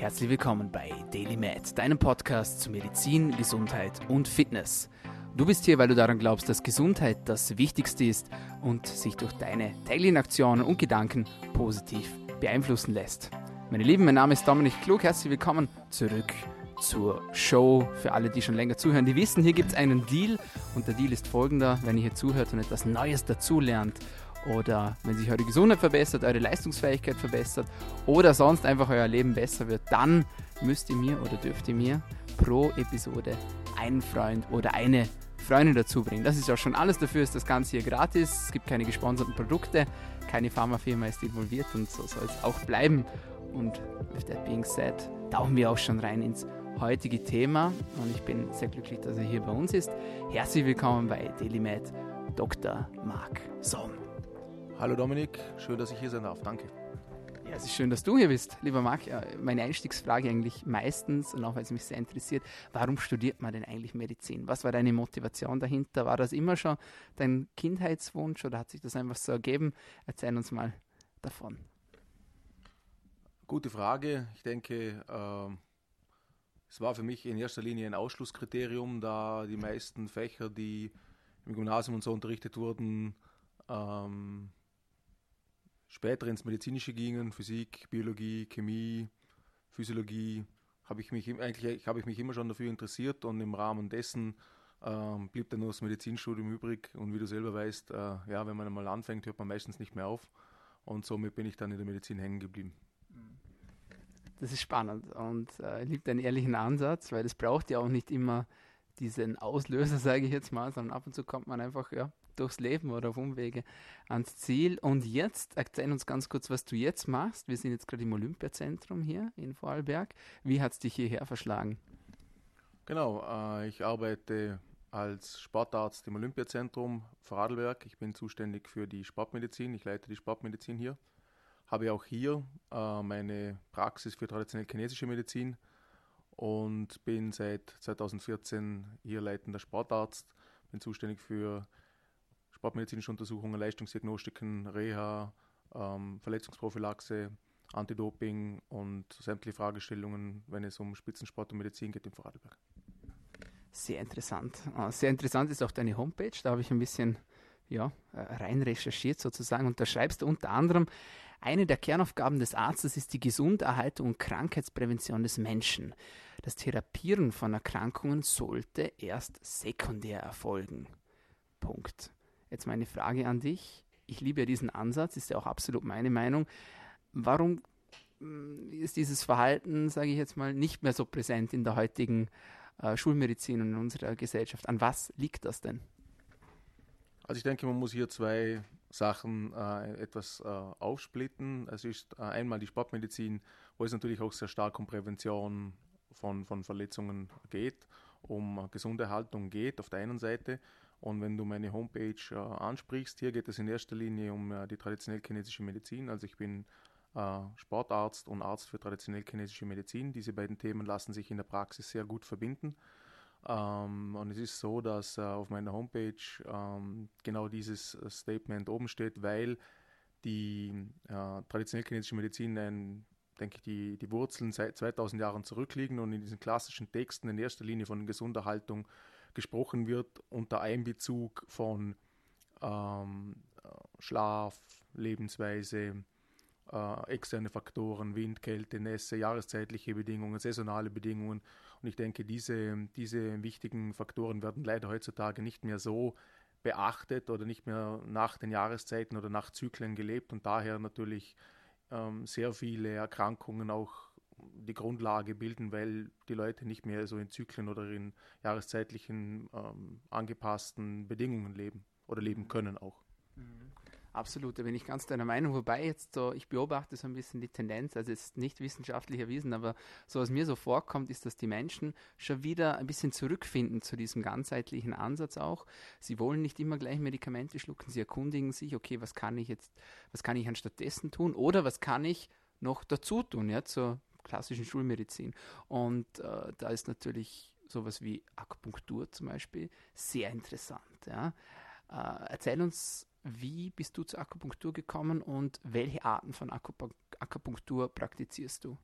Herzlich willkommen bei Daily Med, deinem Podcast zu Medizin, Gesundheit und Fitness. Du bist hier, weil du daran glaubst, dass Gesundheit das Wichtigste ist und sich durch deine täglichen Aktionen und Gedanken positiv beeinflussen lässt. Meine Lieben, mein Name ist Dominik Klug. Herzlich willkommen zurück zur Show. Für alle, die schon länger zuhören, die wissen, hier gibt es einen Deal und der Deal ist folgender: Wenn ihr hier zuhört und etwas Neues dazulernt oder wenn sich eure Gesundheit verbessert, eure Leistungsfähigkeit verbessert oder sonst einfach euer Leben besser wird, dann müsst ihr mir oder dürft ihr mir pro Episode einen Freund oder eine Freundin dazu bringen. Das ist auch schon alles. Dafür ist das Ganze hier gratis. Es gibt keine gesponserten Produkte, keine Pharmafirma ist involviert und so soll es auch bleiben. Und with that being said, tauchen wir auch schon rein ins heutige Thema und ich bin sehr glücklich, dass er hier bei uns ist. Herzlich willkommen bei DailyMed, Dr. Marc Somm. Hallo Dominik, schön, dass ich hier sein darf. Danke. Ja, es ist schön, dass du hier bist, lieber Marc. Meine Einstiegsfrage eigentlich meistens und auch weil es mich sehr interessiert, warum studiert man denn eigentlich Medizin? Was war deine Motivation dahinter? War das immer schon dein Kindheitswunsch oder hat sich das einfach so ergeben? Erzähl uns mal davon. Gute Frage. Ich denke, äh, es war für mich in erster Linie ein Ausschlusskriterium, da die meisten Fächer, die im Gymnasium und so unterrichtet wurden, ähm, später ins Medizinische gingen, Physik, Biologie, Chemie, Physiologie, habe ich mich eigentlich habe ich mich immer schon dafür interessiert und im Rahmen dessen ähm, blieb dann nur das Medizinstudium übrig und wie du selber weißt, äh, ja, wenn man einmal anfängt, hört man meistens nicht mehr auf und somit bin ich dann in der Medizin hängen geblieben. Das ist spannend und äh, liebt einen ehrlichen Ansatz, weil es braucht ja auch nicht immer diesen Auslöser, sage ich jetzt mal, sondern ab und zu kommt man einfach ja, durchs Leben oder auf Umwege ans Ziel. Und jetzt erzähl uns ganz kurz, was du jetzt machst. Wir sind jetzt gerade im Olympiazentrum hier in Vorarlberg. Wie hat es dich hierher verschlagen? Genau, äh, ich arbeite als Sportarzt im Olympiazentrum Vorarlberg. Ich bin zuständig für die Sportmedizin. Ich leite die Sportmedizin hier. Habe auch hier äh, meine Praxis für traditionell chinesische Medizin und bin seit 2014 hier leitender Sportarzt. Bin zuständig für sportmedizinische Untersuchungen, Leistungsdiagnostiken, Reha, ähm, Verletzungsprophylaxe, Antidoping und sämtliche Fragestellungen, wenn es um Spitzensport und Medizin geht in Vorarlberg. Sehr interessant. Ah, sehr interessant ist auch deine Homepage. Da habe ich ein bisschen ja, äh, rein recherchiert sozusagen. Und da schreibst du unter anderem, eine der Kernaufgaben des Arztes ist die Gesunderhaltung und Krankheitsprävention des Menschen. Das Therapieren von Erkrankungen sollte erst sekundär erfolgen. Punkt. Jetzt meine Frage an dich. Ich liebe ja diesen Ansatz, ist ja auch absolut meine Meinung. Warum mm, ist dieses Verhalten, sage ich jetzt mal, nicht mehr so präsent in der heutigen äh, Schulmedizin und in unserer Gesellschaft? An was liegt das denn? Also ich denke, man muss hier zwei Sachen äh, etwas äh, aufsplitten. Es ist äh, einmal die Sportmedizin, wo es natürlich auch sehr stark um Prävention von, von Verletzungen geht, um gesunde Haltung geht auf der einen Seite und wenn du meine Homepage äh, ansprichst, hier geht es in erster Linie um äh, die traditionell chinesische Medizin. Also ich bin äh, Sportarzt und Arzt für traditionell chinesische Medizin. Diese beiden Themen lassen sich in der Praxis sehr gut verbinden. Ähm, und es ist so, dass äh, auf meiner Homepage ähm, genau dieses äh, Statement oben steht, weil die äh, traditionell chinesische Medizin ein denke ich, die, die Wurzeln seit 2000 Jahren zurückliegen und in diesen klassischen Texten in erster Linie von Gesunderhaltung gesprochen wird unter Einbezug von ähm, Schlaf, Lebensweise, äh, externe Faktoren, Wind, Kälte, Nässe, jahreszeitliche Bedingungen, saisonale Bedingungen. Und ich denke, diese, diese wichtigen Faktoren werden leider heutzutage nicht mehr so beachtet oder nicht mehr nach den Jahreszeiten oder nach Zyklen gelebt und daher natürlich ähm, sehr viele Erkrankungen auch die Grundlage bilden, weil die Leute nicht mehr so in Zyklen oder in jahreszeitlichen ähm, angepassten Bedingungen leben oder leben können auch. Absolut, da bin ich ganz deiner Meinung. Wobei jetzt so, ich beobachte so ein bisschen die Tendenz, also es ist nicht wissenschaftlich erwiesen, aber so was mir so vorkommt, ist, dass die Menschen schon wieder ein bisschen zurückfinden zu diesem ganzheitlichen Ansatz auch. Sie wollen nicht immer gleich Medikamente schlucken, sie erkundigen sich, okay, was kann ich jetzt, was kann ich anstattdessen tun oder was kann ich noch dazu tun, ja, zur klassischen Schulmedizin. Und äh, da ist natürlich sowas wie Akupunktur zum Beispiel sehr interessant. Ja. Äh, erzähl uns, wie bist du zur Akupunktur gekommen und welche Arten von Akupunktur praktizierst du?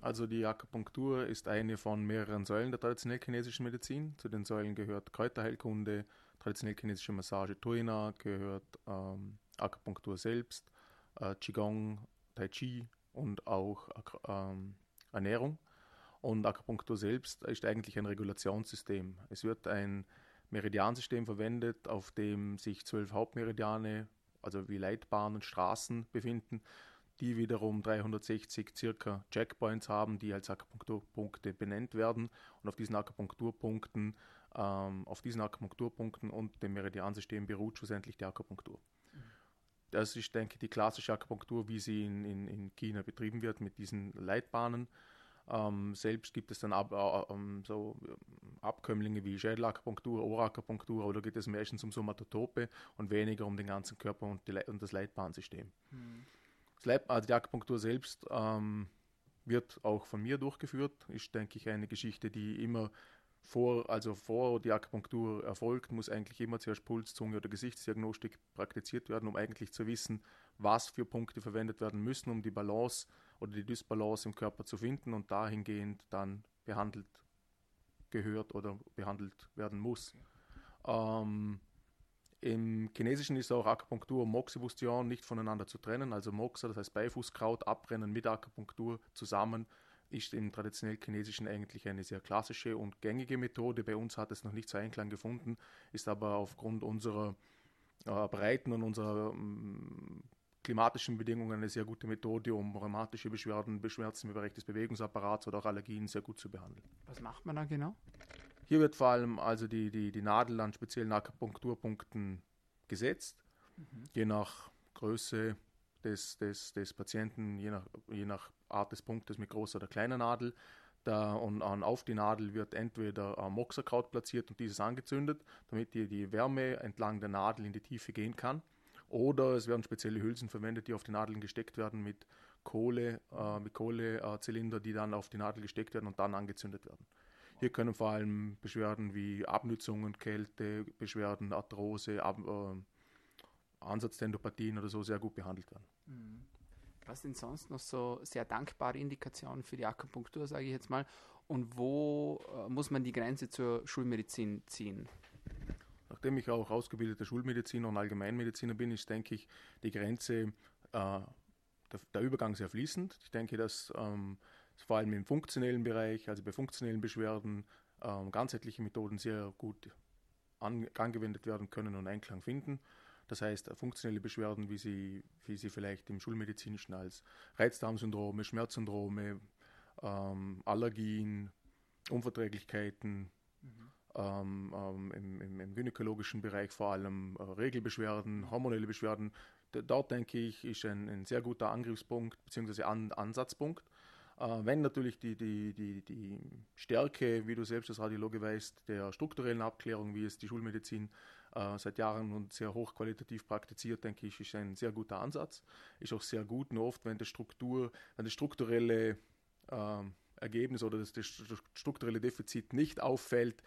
Also die Akupunktur ist eine von mehreren Säulen der traditionell chinesischen Medizin. Zu den Säulen gehört Kräuterheilkunde, traditionell chinesische Massage Tuina, gehört ähm, Akupunktur selbst, äh, Qigong, Tai Chi und auch ähm, Ernährung. Und Akupunktur selbst ist eigentlich ein Regulationssystem. Es wird ein Meridiansystem verwendet, auf dem sich zwölf Hauptmeridiane, also wie Leitbahnen und Straßen befinden, die wiederum 360 circa Checkpoints haben, die als Akupunkturpunkte benannt werden. Und auf diesen Akupunkturpunkten, ähm, auf diesen Akupunkturpunkten und dem Meridiansystem beruht schlussendlich die Akupunktur. Das ist, denke ich, die klassische Akupunktur, wie sie in, in, in China betrieben wird, mit diesen Leitbahnen. Ähm, selbst gibt es dann ab, äh, ähm, so Abkömmlinge wie Schädelakupunktur, Ohrakupunktur oder geht es meistens um Somatotope und weniger um den ganzen Körper und, die, und das Leitbahnsystem. Mhm. Das Leit, also die Akupunktur selbst ähm, wird auch von mir durchgeführt. Ist, denke ich, eine Geschichte, die immer vor, also vor die Akupunktur erfolgt, muss eigentlich immer zuerst Puls, Zunge oder Gesichtsdiagnostik praktiziert werden, um eigentlich zu wissen, was für Punkte verwendet werden müssen, um die Balance oder die Dysbalance im Körper zu finden und dahingehend dann behandelt gehört oder behandelt werden muss. Ähm, Im Chinesischen ist auch Akupunktur und Moxibustion nicht voneinander zu trennen. Also Moxa, das heißt Beifußkraut, abbrennen mit Akupunktur zusammen, ist im traditionell Chinesischen eigentlich eine sehr klassische und gängige Methode. Bei uns hat es noch nicht so Einklang gefunden, ist aber aufgrund unserer äh, Breiten und unserer ähm, klimatischen Bedingungen eine sehr gute Methode, um rheumatische Beschwerden, Beschwerden im Bereich des Bewegungsapparats oder auch Allergien sehr gut zu behandeln. Was macht man da genau? Hier wird vor allem also die, die, die Nadel an speziellen Akupunkturpunkten gesetzt, mhm. je nach Größe des, des, des Patienten, je nach, je nach Art des Punktes mit großer oder kleiner Nadel. Da, und, und, auf die Nadel wird entweder ein Moxerkraut platziert und dieses angezündet, damit die, die Wärme entlang der Nadel in die Tiefe gehen kann. Oder es werden spezielle Hülsen verwendet, die auf die Nadeln gesteckt werden mit Kohle, äh, mit Kohlezylinder, die dann auf die Nadel gesteckt werden und dann angezündet werden. Hier können vor allem Beschwerden wie Abnützungen, Kälte, Beschwerden, Arthrose, Ab, äh, Ansatztendopathien oder so sehr gut behandelt werden. Mhm. Was sind sonst noch so sehr dankbare Indikationen für die Akupunktur, sage ich jetzt mal? Und wo äh, muss man die Grenze zur Schulmedizin ziehen? Nachdem ich auch ausgebildeter Schulmediziner und Allgemeinmediziner bin, ist, denke ich, die Grenze, äh, der, der, Übergang sehr fließend. Ich denke, dass ähm, vor allem im funktionellen Bereich, also bei funktionellen Beschwerden, ähm, ganzheitliche Methoden sehr gut an, angewendet werden können und Einklang finden. Das heißt, funktionelle Beschwerden, wie sie, wie sie vielleicht im Schulmedizinischen als Reizdarmsyndrome, Schmerzsyndrome, ähm, Allergien, Unverträglichkeiten, mhm ähm, ähm, im, im, gynäkologischen Bereich vor allem äh, Regelbeschwerden, hormonelle Beschwerden. dort denke ich, ist ein, ein sehr guter Angriffspunkt bzw. An, Ansatzpunkt. Äh, wenn natürlich die, die, die, die Stärke, wie du selbst als Radiologe weißt, der strukturellen Abklärung, wie es die Schulmedizin äh, seit Jahren und sehr hochqualitativ praktiziert, denke ich, ist ein sehr guter Ansatz. Ist auch sehr gut, nur oft, wenn die Struktur, wenn das strukturelle äh, Ergebnis oder das, das strukturelle Defizit nicht auffällt,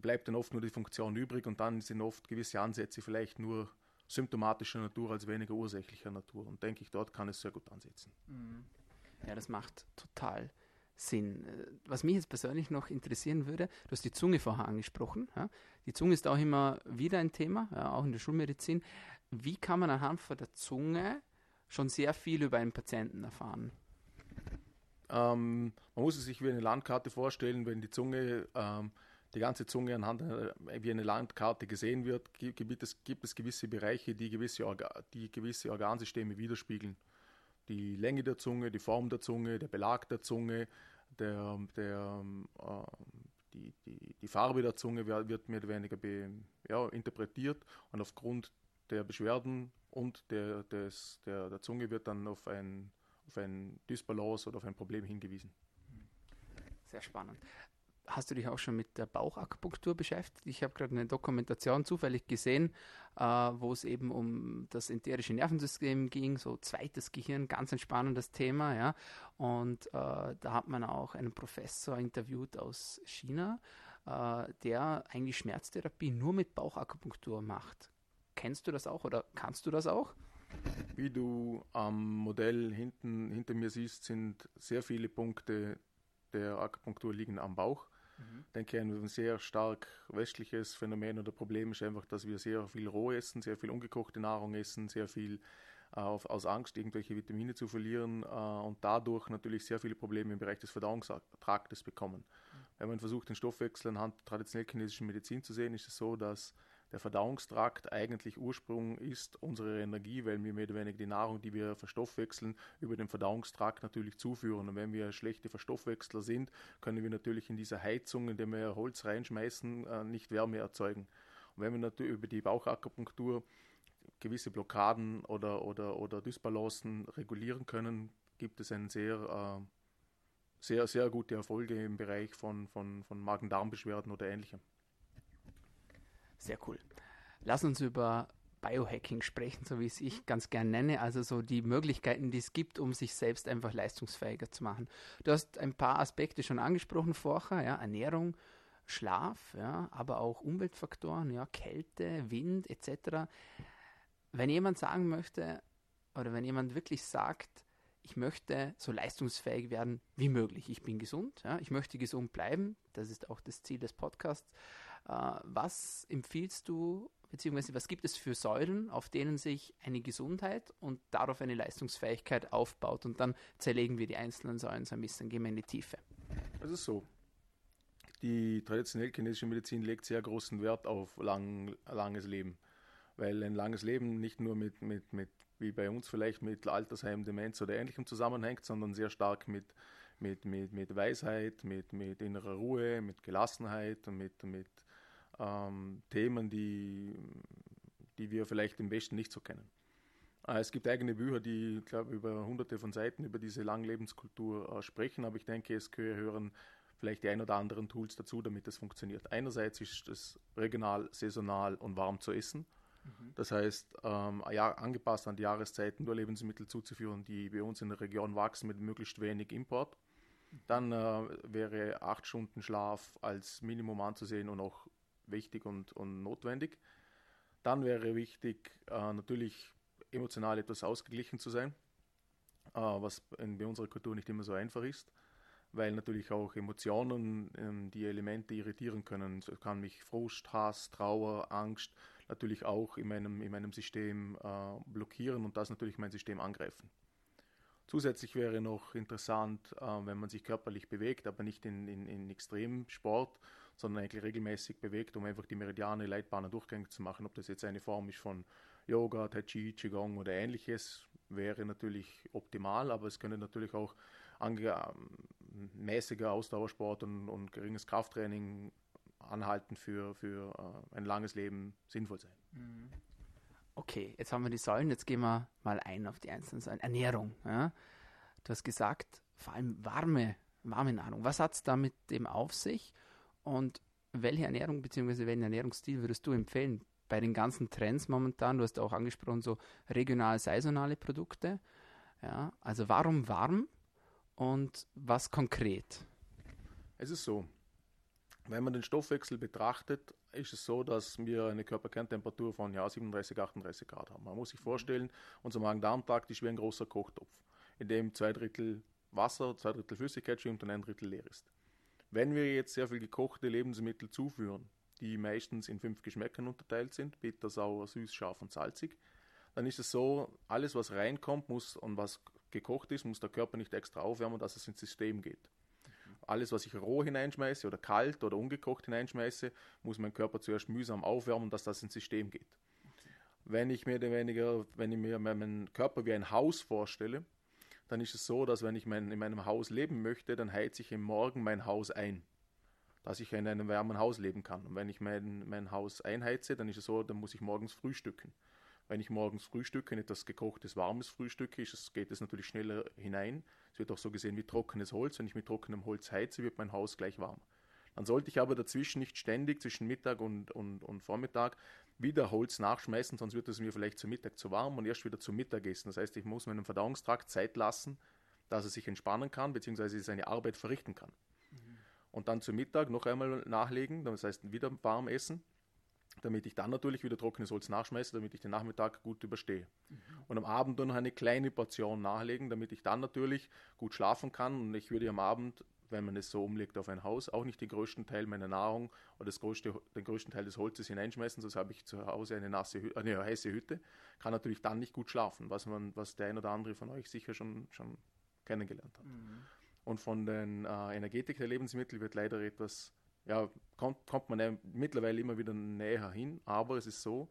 bleibt dann oft nur die Funktion übrig und dann sind oft gewisse Ansätze vielleicht nur symptomatischer Natur als weniger ursächlicher Natur. Und denke ich, dort kann es sehr gut ansetzen. Mhm. Ja, das macht total Sinn. Äh, was mich jetzt persönlich noch interessieren würde, du hast die Zunge vorher angesprochen. Ja? Die Zunge ist auch immer wieder ein Thema, ja, auch in der Schulmedizin. Wie kann man anhand von der Zunge schon sehr viel über einen Patienten erfahren? Ähm, man muss es sich wie eine Landkarte vorstellen, wenn die Zunge ähm, die ganze Zunge anhand wie eine Landkarte gesehen wird, gibt es, gibt es gewisse Bereiche, die gewisse, Orga, die gewisse Organsysteme widerspiegeln. Die Länge der Zunge, die Form der Zunge, der Belag der Zunge, der, der, äh, die, die, die Farbe der Zunge wird mehr oder weniger be, ja, interpretiert und aufgrund der Beschwerden und der, des, der, der Zunge wird dann auf ein, auf ein Dysbalance oder auf ein Problem hingewiesen. Sehr spannend hast du dich auch schon mit der Bauchakupunktur beschäftigt? Ich habe gerade eine Dokumentation zufällig gesehen, äh, wo es eben um das enterische Nervensystem ging, so zweites Gehirn, ganz ein spannendes Thema, ja. Und äh, da hat man auch einen Professor interviewt aus China, äh, der eigentlich Schmerztherapie nur mit Bauchakupunktur macht. Kennst du das auch oder kannst du das auch? Wie du am Modell hinten, hinter mir siehst, sind sehr viele Punkte der Akupunktur liegen am Bauch. Mhm. Ich denke, ein sehr stark westliches Phänomen oder Problem ist einfach, dass wir sehr viel roh essen, sehr viel ungekochte Nahrung essen, sehr viel äh, auf, aus Angst, irgendwelche Vitamine zu verlieren äh, und dadurch natürlich sehr viele Probleme im Bereich des Verdauungstraktes bekommen. Mhm. Wenn man versucht, den Stoffwechsel anhand traditionell chinesischen Medizin zu sehen, ist es so, dass der Verdauungstrakt eigentlich Ursprung ist unserer Energie, weil wir mehr oder weniger die Nahrung, die wir verstoffwechseln, über den Verdauungstrakt natürlich zuführen. Und wenn wir schlechte Verstoffwechsler sind, können wir natürlich in dieser Heizung, in der wir Holz reinschmeißen, äh, nicht Wärme erzeugen. Und wenn wir natürlich über die Bauchakupunktur gewisse Blockaden oder, oder, oder Dysbalancen regulieren können, gibt es einen sehr, äh, sehr, sehr gute Erfolge im Bereich von, von, von Magen-Darm-Beschwerden oder ähnlichem. Sehr cool. Lass uns über Biohacking sprechen, so wie es ich ganz gern nenne, also so die Möglichkeiten, die es gibt, um sich selbst einfach leistungsfähiger zu machen. Du hast ein paar Aspekte schon angesprochen vorher, ja, Ernährung, Schlaf, ja, aber auch Umweltfaktoren, ja, Kälte, Wind etc. Wenn jemand sagen möchte oder wenn jemand wirklich sagt, ich möchte so leistungsfähig werden wie möglich, ich bin gesund, ja, ich möchte gesund bleiben, das ist auch das Ziel des Podcasts, was empfiehlst du, beziehungsweise was gibt es für Säulen, auf denen sich eine Gesundheit und darauf eine Leistungsfähigkeit aufbaut? Und dann zerlegen wir die einzelnen Säulen so ein bisschen, gehen wir in die Tiefe. Ist so. Die traditionell chinesische Medizin legt sehr großen Wert auf lang, langes Leben. Weil ein langes Leben nicht nur mit, mit, mit, wie bei uns vielleicht mit Altersheim, Demenz oder ähnlichem zusammenhängt, sondern sehr stark mit, mit, mit, mit Weisheit, mit, mit innerer Ruhe, mit Gelassenheit und mit, mit ähm, Themen, die, die wir vielleicht im Westen nicht so kennen. Äh, es gibt eigene Bücher, die, glaube über hunderte von Seiten über diese Langlebenskultur äh, sprechen, aber ich denke, es gehören vielleicht die ein oder anderen Tools dazu, damit es funktioniert. Einerseits ist es regional, saisonal und warm zu essen. Mhm. Das heißt, ähm, ja, angepasst an die Jahreszeiten nur Lebensmittel zuzuführen, die bei uns in der Region wachsen mit möglichst wenig Import. Mhm. Dann äh, wäre acht Stunden Schlaf als Minimum anzusehen und auch wichtig und, und notwendig. Dann wäre wichtig, äh, natürlich emotional etwas ausgeglichen zu sein, äh, was in, bei unserer Kultur nicht immer so einfach ist, weil natürlich auch Emotionen ähm, die Elemente irritieren können. So kann mich Frust, Hass, Trauer, Angst natürlich auch in meinem, in meinem System äh, blockieren und das natürlich mein System angreifen. Zusätzlich wäre noch interessant, äh, wenn man sich körperlich bewegt, aber nicht in, in, in Extremsport, sondern eigentlich regelmäßig bewegt, um einfach die Meridiane, Leitbahnen durchgängig zu machen. Ob das jetzt eine Form ist von Yoga, Tai Chi, Qigong oder ähnliches, wäre natürlich optimal, aber es könnte natürlich auch mäßiger Ausdauersport und, und, geringes Krafttraining anhalten für, für uh, ein langes Leben sinnvoll sein. Mhm. Okay, jetzt haben wir die Säulen, jetzt gehen wir mal ein auf die einzelnen Säulen. Ernährung. Ja? Du hast gesagt, vor allem warme, warme Nahrung. Was hat es da mit dem auf sich? Und welche Ernährung bzw. welchen Ernährungsstil würdest du empfehlen bei den ganzen Trends momentan? Du hast auch angesprochen, so regional saisonale Produkte. Ja, also warum warm und was konkret? Es ist so, wenn man den Stoffwechsel betrachtet, ist es so, dass wir eine Körperkerntemperatur von ja, 37, 38 Grad haben. Man muss sich vorstellen, unser Magen-Darm-Trakt ist wie ein großer Kochtopf, in dem zwei Drittel Wasser, zwei Drittel Flüssigkeit schwimmt und ein Drittel leer ist. Wenn wir jetzt sehr viel gekochte Lebensmittel zuführen, die meistens in fünf Geschmäckern unterteilt sind, bitter, sauer, süß, scharf und salzig, dann ist es so, alles was reinkommt muss und was gekocht ist, muss der Körper nicht extra aufwärmen, dass es ins System geht. Alles, was ich roh hineinschmeiße oder kalt oder ungekocht hineinschmeiße, muss mein Körper zuerst mühsam aufwärmen, dass das ins System geht. Wenn ich mir weniger, wenn ich mir meinen Körper wie ein Haus vorstelle, dann ist es so, dass wenn ich mein, in meinem Haus leben möchte, dann heize ich im Morgen mein Haus ein, dass ich in einem warmen Haus leben kann. Und wenn ich mein, mein Haus einheize, dann ist es so, dann muss ich morgens frühstücken. Wenn ich morgens frühstücke, etwas gekochtes, warmes Frühstück ist, geht es natürlich schneller hinein. Es wird auch so gesehen wie trockenes Holz. Wenn ich mit trockenem Holz heize, wird mein Haus gleich warm. Dann sollte ich aber dazwischen nicht ständig zwischen Mittag und, und, und Vormittag wieder Holz nachschmeißen, sonst wird es mir vielleicht zu Mittag zu warm und erst wieder zum Mittagessen. Das heißt, ich muss meinem Verdauungstrakt Zeit lassen, dass er sich entspannen kann, beziehungsweise seine Arbeit verrichten kann. Mhm. Und dann zum Mittag noch einmal nachlegen, das heißt wieder warm essen. damit ich dann natürlich wieder trockenes Holz nachschmeiße, damit ich den Nachmittag gut überstehe. Mhm. Und am Abend dann noch eine kleine Portion nachlegen, damit ich dann natürlich gut schlafen kann. Und ich würde am Abend, wenn man es so umlegt auf ein Haus, auch nicht den größten Teil meiner Nahrung oder das größte, den größten Teil des Holzes hineinschmeißen, sonst habe ich zu Hause eine, nasse, eine heiße Hütte, kann natürlich dann nicht gut schlafen, was, man, was der ein oder andere von euch sicher schon, schon kennengelernt hat. Mhm. Und von den äh, Energetik der Lebensmittel wird leider etwas ja, kommt, kommt man ja mittlerweile immer wieder näher hin, aber es ist so,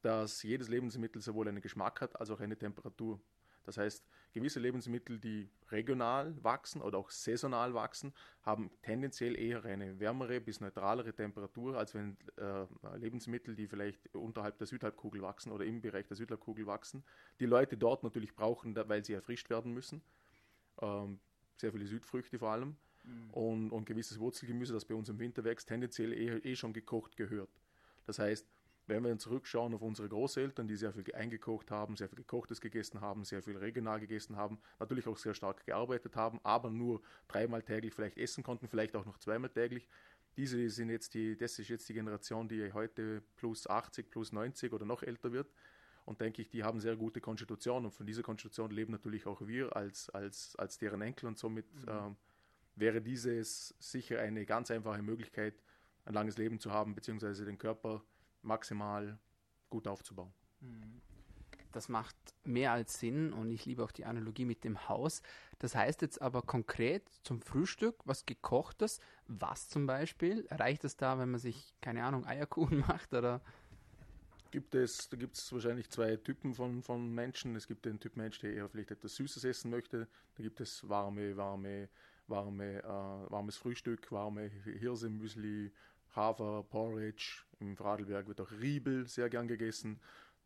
dass jedes Lebensmittel sowohl einen Geschmack hat als auch eine Temperatur. Das heißt, gewisse Lebensmittel, die regional wachsen oder auch saisonal wachsen, haben tendenziell eher eine wärmere bis neutralere Temperatur, als wenn äh, Lebensmittel, die vielleicht unterhalb der Südhalbkugel wachsen oder im Bereich der Südhalbkugel wachsen, die Leute dort natürlich brauchen, weil sie erfrischt werden müssen. Ähm, sehr viele Südfrüchte vor allem mhm. und, und gewisses Wurzelgemüse, das bei uns im Winter wächst, tendenziell eh, eh schon gekocht gehört. Das heißt, wenn wir zurückschauen auf unsere Großeltern, die sehr viel eingekocht haben, sehr viel gekochtes gegessen haben, sehr viel regional gegessen haben, natürlich auch sehr stark gearbeitet haben, aber nur dreimal täglich vielleicht essen konnten, vielleicht auch noch zweimal täglich. Diese sind jetzt die, das ist jetzt die Generation, die heute plus 80, plus 90 oder noch älter wird. Und denke ich, die haben sehr gute Konstitution und von dieser Konstitution leben natürlich auch wir als, als, als deren Enkel und somit mhm. ähm, wäre dieses sicher eine ganz einfache Möglichkeit, ein langes Leben zu haben, beziehungsweise den Körper maximal gut aufzubauen. Mhm. Das macht mehr als Sinn und ich liebe auch die Analogie mit dem Haus. Das heißt jetzt aber konkret zum Frühstück was gekochtes, was zum Beispiel? Reicht es da, wenn man sich, keine Ahnung, Eierkuchen macht oder? Gibt es, da gibt es wahrscheinlich zwei Typen von, von Menschen. Es gibt den Typ Mensch, der eher vielleicht etwas Süßes essen möchte. Da gibt es warme, warme warme, äh, warmes Frühstück, warme Hirsemüsli, Hafer, Porridge. Im Fradelberg wird auch Riebel sehr gern gegessen.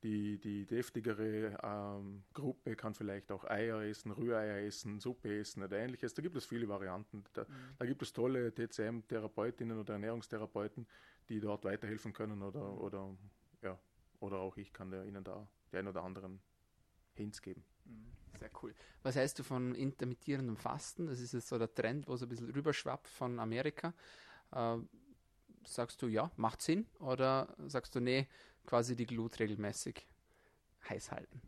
Die, die deftigere ähm, Gruppe kann vielleicht auch Eier essen, Rühreier essen, Suppe essen oder ähnliches. Da gibt es viele Varianten. Da, mhm. da gibt es tolle TCM-Therapeutinnen oder Ernährungstherapeuten, die dort weiterhelfen können oder, mhm. oder, ja, oder auch ich kann Ihnen da die einen oder anderen Hints geben. Mhm. Sehr cool. Was heißt du von intermittierendem Fasten? Das ist jetzt so der Trend, wo so ein bisschen rüberschwappt von Amerika. Äh, sagst du, ja, macht Sinn? Oder sagst du, nee, quasi die Glut regelmäßig heiß halten?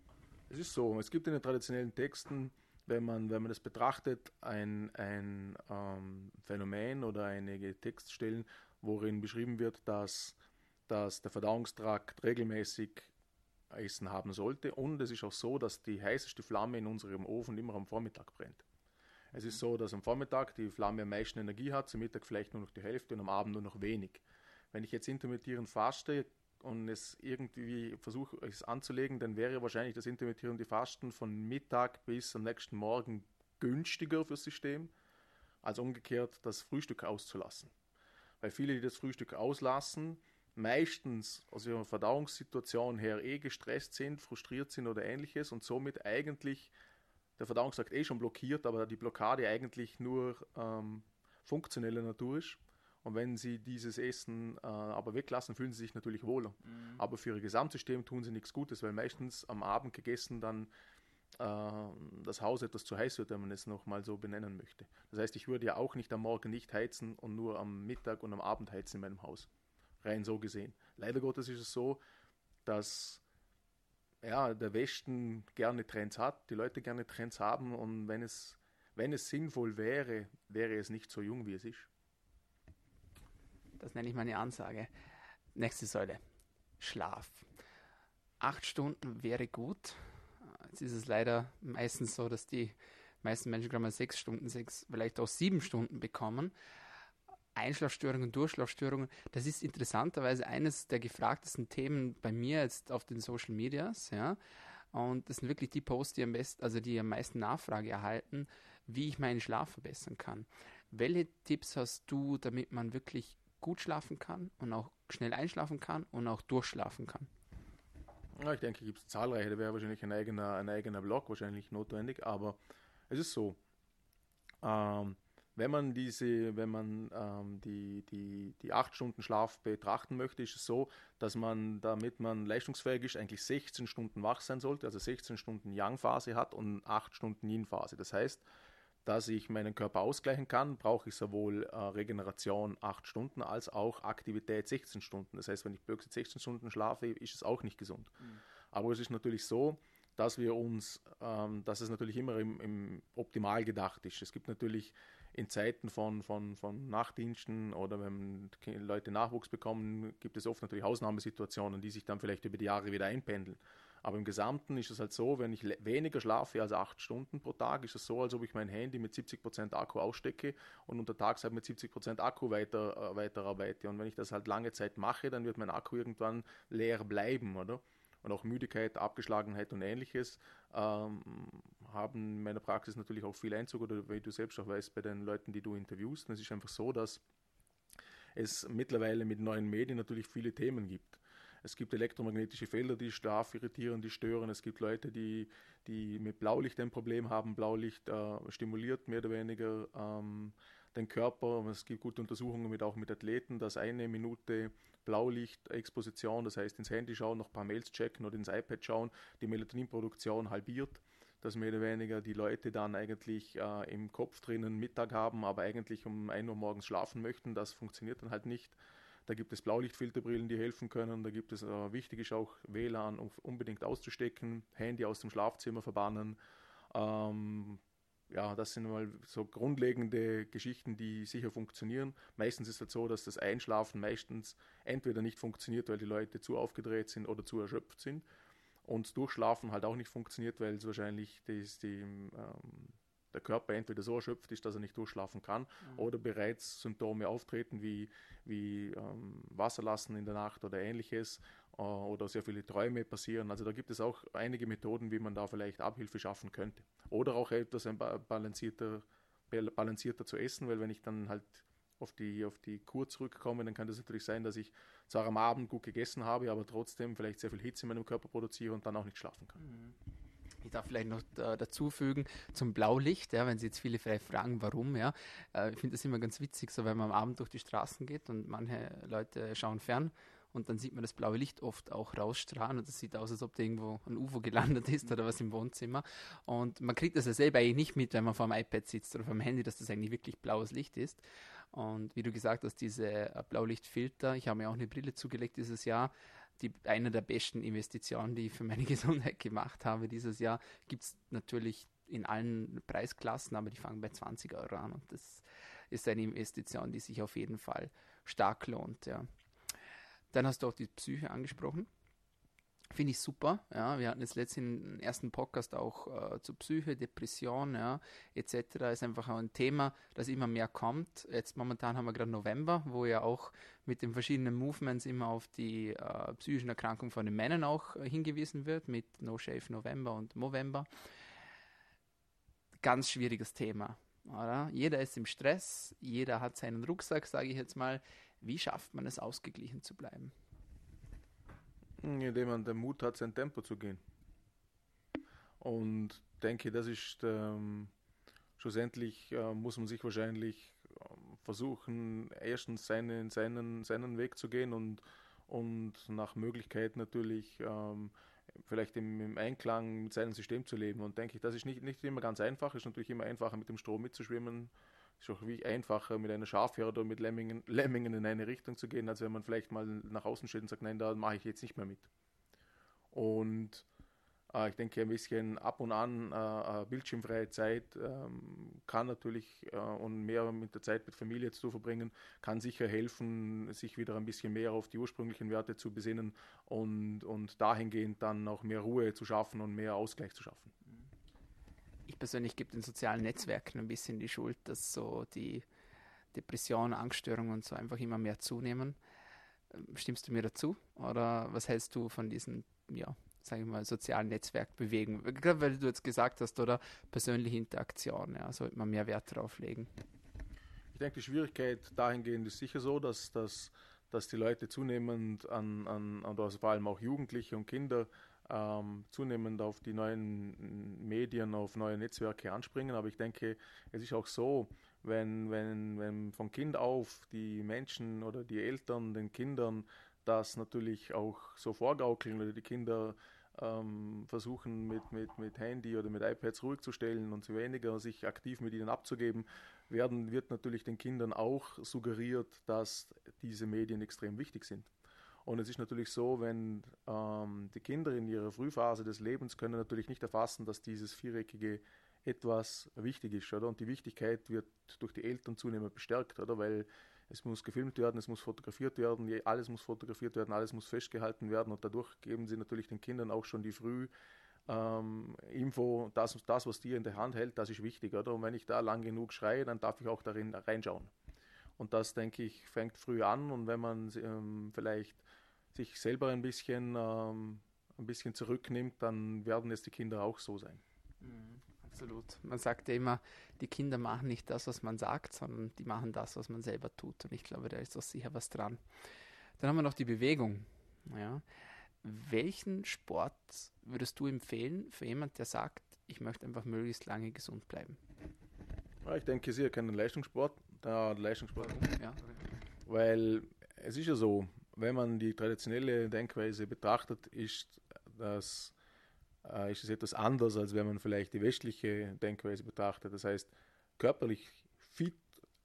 Es ist so, es gibt in den traditionellen Texten, wenn man, wenn man das betrachtet, ein, ein ähm, Phänomen oder einige Textstellen, worin beschrieben wird, dass, dass der Verdauungstrakt regelmäßig Essen haben sollte. Und es ist auch so, dass die heißeste Flamme in unserem Ofen immer am Vormittag brennt. Es ist so, dass am Vormittag die Flamme am meisten Energie hat, zum Mittag vielleicht nur noch die Hälfte und am Abend nur noch wenig. Wenn ich jetzt intermittierend faste und es irgendwie versuche, es anzulegen, dann wäre wahrscheinlich das intermittierende Fasten von Mittag bis am nächsten Morgen günstiger fürs System, als umgekehrt das Frühstück auszulassen. Weil viele, die das Frühstück auslassen, meistens aus ihrer Verdauungssituation her eh gestresst sind, frustriert sind oder ähnliches und somit eigentlich der Verdauungstrakt eh schon blockiert, aber die Blockade eigentlich nur ähm, funktioneller Natur ist. Und wenn sie dieses Essen äh, aber weglassen, fühlen sie sich natürlich wohler. Mhm. Aber für ihr Gesamtsystem tun sie nichts Gutes, weil meistens am Abend gegessen dann äh, das Haus etwas zu heiß wird, wenn man es nochmal so benennen möchte. Das heißt, ich würde ja auch nicht am Morgen nicht heizen und nur am Mittag und am Abend heizen in meinem Haus rein so gesehen. Leider Gottes ist es so, dass ja, der Westen gerne Trends hat, die Leute gerne Trends haben und wenn es, wenn es sinnvoll wäre, wäre es nicht so jung, wie es ist. Das nenne ich meine Ansage. Nächste Säule. Schlaf. Acht Stunden wäre gut. Jetzt ist es leider meistens so, dass die meisten Menschen gerade mal sechs Stunden, sechs, vielleicht auch sieben Stunden bekommen. Einschlafstörungen, Durchschlafstörungen, das ist interessanterweise eines der gefragtesten Themen bei mir jetzt auf den Social Medias, ja. Und das sind wirklich die Posts, die am besten, also die am meisten Nachfrage erhalten, wie ich meinen Schlaf verbessern kann. Welche Tipps hast du, damit man wirklich gut schlafen kann und auch schnell einschlafen kann und auch durchschlafen kann? Ja, ich denke, gibt es zahlreiche, da wäre wahrscheinlich ein eigener, ein eigener Blog wahrscheinlich notwendig, aber es ist so. Ähm, wenn man diese, wenn man ähm, die, die, die acht Stunden Schlaf betrachten möchte, ist es so, dass man, damit man leistungsfähig ist, eigentlich 16 Stunden wach sein sollte, also 16 Stunden Yang-Phase hat und 8 Stunden Yin-Phase. Das heißt, dass ich meinen Körper ausgleichen kann, brauche ich sowohl äh, Regeneration 8 Stunden als auch Aktivität 16 Stunden. Das heißt, wenn ich plötzlich 16 Stunden schlafe, ist es auch nicht gesund. Mhm. Aber es ist natürlich so, dass wir uns, ähm, dass es natürlich immer im, im optimal gedacht ist. Es gibt natürlich in Zeiten von, von, von Nachtdiensten oder wenn Leute Nachwuchs bekommen, gibt es oft natürlich Ausnahmesituationen, die sich dann vielleicht über die Jahre wieder einpendeln. Aber im Gesamten ist es halt so, wenn ich weniger schlafe als acht Stunden pro Tag, ist es so, als ob ich mein Handy mit 70% Akku ausstecke und untertags halt mit 70% Akku weiter, äh, weiterarbeite. Und wenn ich das halt lange Zeit mache, dann wird mein Akku irgendwann leer bleiben, oder? Und auch Müdigkeit, Abgeschlagenheit und ähnliches ähm, haben in meiner Praxis natürlich auch viel Einzug oder wie du selbst auch weißt, bei den Leuten, die du interviewst. Und es ist einfach so, dass es mittlerweile mit neuen Medien natürlich viele Themen gibt. Es gibt elektromagnetische Felder, die Schlaf irritieren, die stören. Es gibt Leute, die, die mit Blaulicht ein Problem haben. Blaulicht äh, stimuliert mehr oder weniger ähm, den Körper. Es gibt gute Untersuchungen mit, auch mit Athleten, dass eine Minute Blaulichtexposition, das heißt ins Handy schauen, noch ein paar Mails checken oder ins iPad schauen, die Melatoninproduktion halbiert dass mehr oder weniger die Leute dann eigentlich äh, im Kopf drinnen Mittag haben, aber eigentlich um 1 Uhr morgens schlafen möchten. Das funktioniert dann halt nicht. Da gibt es Blaulichtfilterbrillen, die helfen können. Da gibt es, äh, wichtig ist auch WLAN unbedingt auszustecken, Handy aus dem Schlafzimmer verbannen. Ähm, ja, das sind mal so grundlegende Geschichten, die sicher funktionieren. Meistens ist es halt so, dass das Einschlafen meistens entweder nicht funktioniert, weil die Leute zu aufgedreht sind oder zu erschöpft sind. Und Durchschlafen halt auch nicht funktioniert, weil es wahrscheinlich das, die, ähm, der Körper entweder so erschöpft ist, dass er nicht durchschlafen kann, mhm. oder bereits Symptome auftreten wie, wie ähm, Wasserlassen in der Nacht oder ähnliches äh, oder sehr viele Träume passieren. Also da gibt es auch einige Methoden, wie man da vielleicht Abhilfe schaffen könnte. Oder auch etwas ein balancierter, balancierter zu essen, weil wenn ich dann halt auf die, auf die Kur zurückkomme, dann kann das natürlich sein, dass ich zwar am Abend gut gegessen habe, aber trotzdem vielleicht sehr viel Hitze in meinem Körper produziere und dann auch nicht schlafen kann. Mhm. Ich darf vielleicht noch dazu fügen zum Blaulicht, ja, wenn Sie jetzt viele vielleicht fragen, warum, ja. Äh, ich finde das immer ganz witzig, so wenn man am Abend durch die Straßen geht und manche Leute schauen fern und dann sieht man das blaue Licht oft auch rausstrahlen und das sieht aus, als ob da irgendwo ein UFO gelandet ist oder was im Wohnzimmer. Und man kriegt das ja selber eigentlich nicht mit, wenn man vor dem iPad sitzt oder vor dem Handy, dass das eigentlich wirklich blaues Licht ist. Und wie du gesagt hast, diese äh, Blaulichtfilter, ich habe mir auch eine Brille zugelegt dieses Jahr, die, eine der besten Investitionen, die ich für meine Gesundheit gemacht habe dieses Jahr, gibt es natürlich in allen Preisklassen, aber die fangen bei 20 Euro an und das ist eine Investition, die sich auf jeden Fall stark lohnt. Ja. Dann hast du auch die Psyche angesprochen. Finde ich super. Ja, wir hatten jetzt letztens im ersten Podcast auch äh, zu Psyche, Depression, ja, etc. Ist einfach auch ein Thema, das immer mehr kommt. Jetzt momentan haben wir gerade November, wo ja auch mit den verschiedenen Movements immer auf die äh, psychischen Erkrankungen von den Männern auch äh, hingewiesen wird, mit No Shave November und Movember. Ganz schwieriges Thema. Oder? Jeder ist im Stress, jeder hat seinen Rucksack, sage ich jetzt mal. Wie schafft man es, ausgeglichen zu bleiben? Indem man den Mut hat, sein Tempo zu gehen. Und denke, das ist ähm, schlussendlich äh, muss man sich wahrscheinlich äh, versuchen, erstens seinen, seinen, seinen Weg zu gehen und, und nach Möglichkeit natürlich ähm, vielleicht im, im, Einklang mit seinem System zu leben. Und denke ich, das ist nicht, nicht immer ganz einfach, ist natürlich immer einfacher mit dem Strom mitzuschwimmen, ist auch wie einfacher mit einer Schafherde oder mit Lemmingen, Lemmingen in eine Richtung zu gehen, als wenn man vielleicht mal nach außen steht und sagt, nein, da mache ich jetzt nicht mehr mit. Und äh, ich denke, ein bisschen ab und an äh, bildschirmfreie Zeit ähm, kann natürlich äh, und mehr mit der Zeit mit Familie zu verbringen, kann sicher helfen, sich wieder ein bisschen mehr auf die ursprünglichen Werte zu besinnen und, und dahingehend dann auch mehr Ruhe zu schaffen und mehr Ausgleich zu schaffen ich persönlich gebe den sozialen Netzwerken ein bisschen die Schuld, dass so die Depressionen, Angststörungen und so einfach immer mehr zunehmen. Ähm, stimmst du mir dazu? Oder was hältst du von diesen, ja, sage ich mal, sozialen Netzwerkbewegungen? Gerade weil du jetzt gesagt hast, oder persönliche Interaktion, ja, sollte man mehr Wert drauf legen. Ich denke, die Schwierigkeit dahingehend ist sicher so, dass, dass, dass die Leute zunehmend an, an, an also vor allem auch Jugendliche und Kinder ähm, zunehmend auf die neuen Medien, auf neue Netzwerke anspringen. Aber ich denke, es ist auch so, wenn, wenn, wenn von Kind auf die Menschen oder die Eltern den Kindern das natürlich auch so vorgaukeln oder die Kinder ähm, versuchen mit, mit, mit Handy oder mit iPads ruhig zu stellen und weniger sich aktiv mit ihnen abzugeben, werden, wird natürlich den Kindern auch suggeriert, dass diese Medien extrem wichtig sind. Und es ist natürlich so, wenn ähm, die Kinder in ihrer Frühphase des Lebens können natürlich nicht erfassen, dass dieses viereckige etwas wichtig ist, oder? Und die Wichtigkeit wird durch die Eltern zunehmend bestärkt, oder? Weil es muss gefilmt werden, es muss fotografiert werden, alles muss fotografiert werden, alles muss festgehalten werden und dadurch geben sie natürlich den Kindern auch schon die früh ähm, Info, das, das, was dir in der Hand hält, das ist wichtig, oder? Und wenn ich da lang genug schreie, dann darf ich auch darin reinschauen. Und das, denke ich, fängt früh an und wenn man ähm, vielleicht sich selber ein bisschen, ähm, ein bisschen zurücknimmt, dann werden es die Kinder auch so sein. Mhm, absolut. Man sagt ja immer, die Kinder machen nicht das, was man sagt, sondern die machen das, was man selber tut. Und ich glaube, da ist doch sicher was dran. Dann haben wir noch die Bewegung. Ja. Welchen Sport würdest du empfehlen für jemanden, der sagt, ich möchte einfach möglichst lange gesund bleiben? Ja, ich denke sicher keinen Leistungssport. Da Leistungssport. Ja. Weil es ist ja so, wenn man die traditionelle Denkweise betrachtet, ist, das, äh, ist es etwas anders, als wenn man vielleicht die westliche Denkweise betrachtet. Das heißt, körperlich fit,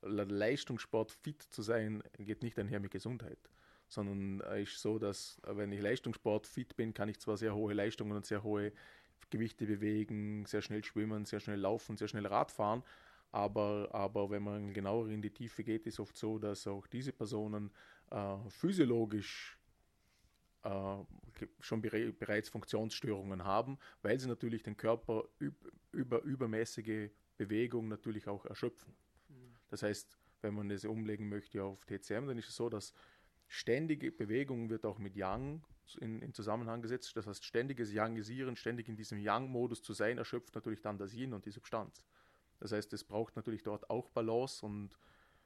Leistungssport fit zu sein, geht nicht einher mit Gesundheit, sondern ist so, dass wenn ich Leistungssport fit bin, kann ich zwar sehr hohe Leistungen und sehr hohe Gewichte bewegen, sehr schnell schwimmen, sehr schnell laufen, sehr schnell Radfahren, aber, aber wenn man genauer in die Tiefe geht, ist oft so, dass auch diese Personen äh, physiologisch äh, schon bere bereits Funktionsstörungen haben, weil sie natürlich den Körper üb über übermäßige Bewegung natürlich auch erschöpfen. Mhm. Das heißt, wenn man das umlegen möchte auf TCM, dann ist es so, dass ständige Bewegung wird auch mit Yang in, in Zusammenhang gesetzt. Das heißt, ständiges Yangisieren, ständig in diesem Yang-Modus zu sein, erschöpft natürlich dann das Yin und die Substanz. Das heißt, es braucht natürlich dort auch Balance und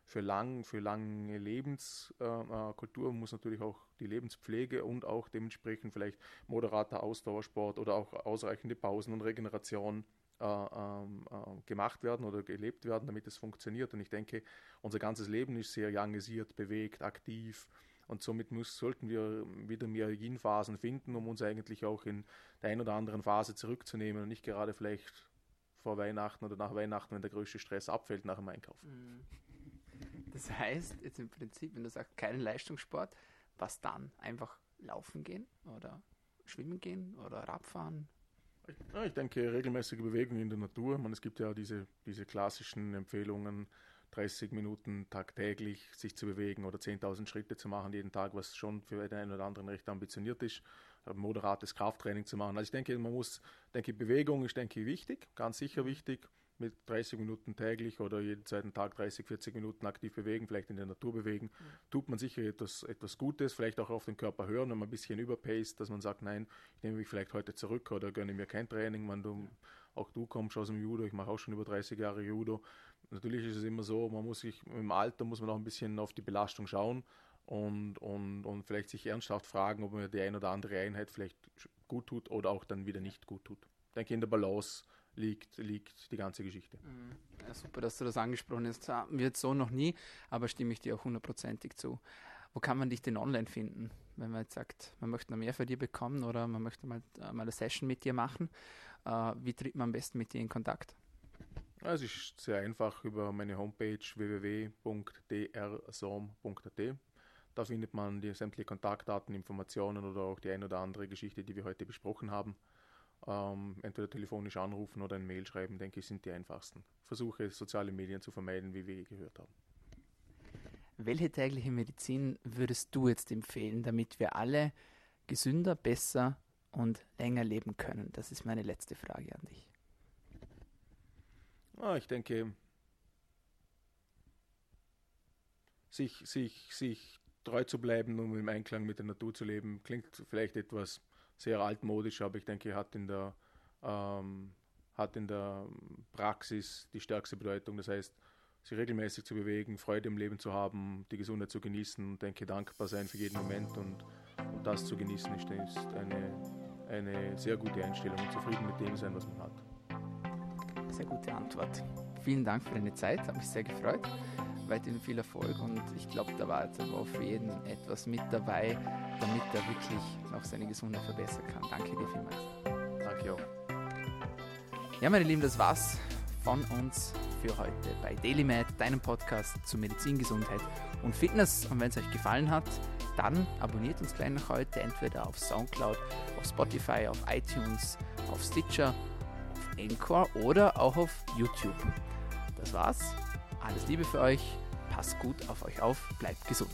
für, lang, für lange Lebenskultur äh, äh muss natürlich auch die Lebenspflege und auch dementsprechend vielleicht moderater Ausdauersport oder auch ausreichende Pausen und Regeneration äh, ähm, äh, gemacht werden oder gelebt werden, damit es funktioniert. Und ich denke, unser ganzes Leben ist sehr youngisiert, bewegt, aktiv. Und somit muss, sollten wir wieder mehr Yin-Phasen finden, um uns eigentlich auch in der einen oder anderen Phase zurückzunehmen und nicht gerade vielleicht vor Weihnachten oder nach Weihnachten, wenn der größte Stress abfällt nach dem Einkauf. Mhm. Das heißt, jetzt im Prinzip, wenn du sagst, keinen Leistungssport, was dann? Einfach laufen gehen oder schwimmen gehen oder Radfahren? Ja, ich denke, regelmäßige Bewegung in der Natur. Man, es gibt ja diese, diese klassischen Empfehlungen, 30 Minuten tagtäglich sich zu bewegen oder 10.000 Schritte zu machen jeden Tag, was schon für den einen oder anderen recht ambitioniert ist, moderates Krafttraining zu machen. Also ich denke, man muss, denke Bewegung ist, denke ich, wichtig, ganz sicher wichtig mit 30 Minuten täglich oder jeden zweiten Tag 30, 40 Minuten aktiv bewegen, vielleicht in der Natur bewegen, mhm. tut man sicher etwas, etwas Gutes, vielleicht auch auf den Körper hören, wenn man ein bisschen überpaced, dass man sagt, nein, ich nehme mich vielleicht heute zurück oder gönne mir kein Training, wenn du, auch du kommst aus dem Judo, ich mache auch schon über 30 Jahre Judo. Natürlich ist es immer so, man muss sich, im Alter muss man auch ein bisschen auf die Belastung schauen und, und, und vielleicht sich ernsthaft fragen, ob mir die ein oder andere Einheit vielleicht gut tut oder auch dann wieder nicht gut tut. Ich denke, in der Balance liegt, liegt die ganze Geschichte. Mhm. Ja, super, dass du das angesprochen hast. Wird so noch nie, aber stimme ich dir auch hundertprozentig zu. Wo kann man dich denn online finden, wenn man jetzt sagt, man möchte noch mehr von dir bekommen oder man möchte mal, äh, mal eine Session mit dir machen? Äh, wie tritt man am besten mit dir in Kontakt? es ist sehr einfach über meine Homepage www.drsom.at. Da findet man die sämtliche Kontaktdaten, Informationen oder auch die ein oder andere Geschichte, die wir heute besprochen haben. Ähm, entweder telefonisch anrufen oder ein Mail schreiben, denke ich, sind die einfachsten. Versuche, soziale Medien zu vermeiden, wie wir eh gehört haben. Welche tägliche Medizin würdest du jetzt empfehlen, damit wir alle gesünder, besser und länger leben können? Das ist meine letzte Frage an dich. Ah, ich denke, sich, sich, sich treu zu bleiben, um im Einklang mit der Natur zu leben, klingt vielleicht etwas sehr altmodisch, aber ich denke, hat in der, ähm, hat in der Praxis die stärkste Bedeutung. Das heißt, sich regelmäßig zu bewegen, Freude im Leben zu haben, die Gesundheit zu genießen und denke, dankbar sein für jeden Moment und, und das zu genießen ist, ist eine, eine sehr gute Einstellung und zufrieden mit dem sein, was man hat. sehr gute Antwort. Vielen Dank für deine Zeit, habe mich sehr gefreut. Weiterhin viel Erfolg und ich glaube, da war jetzt aber für jeden etwas mit dabei, damit er wirklich noch seine Gesundheit verbessern kann. Danke dir vielmals. Danke auch. Ja, meine Lieben, das war's von uns für heute bei DailyMed, deinem Podcast zu Medizin, Gesundheit und Fitness. Und wenn es euch gefallen hat, dann abonniert uns gleich noch heute entweder auf Soundcloud, auf Spotify, auf iTunes, auf Stitcher, auf Encore oder auch auf YouTube. Das war's. Alles Liebe für euch. Passt gut auf euch auf. Bleibt gesund.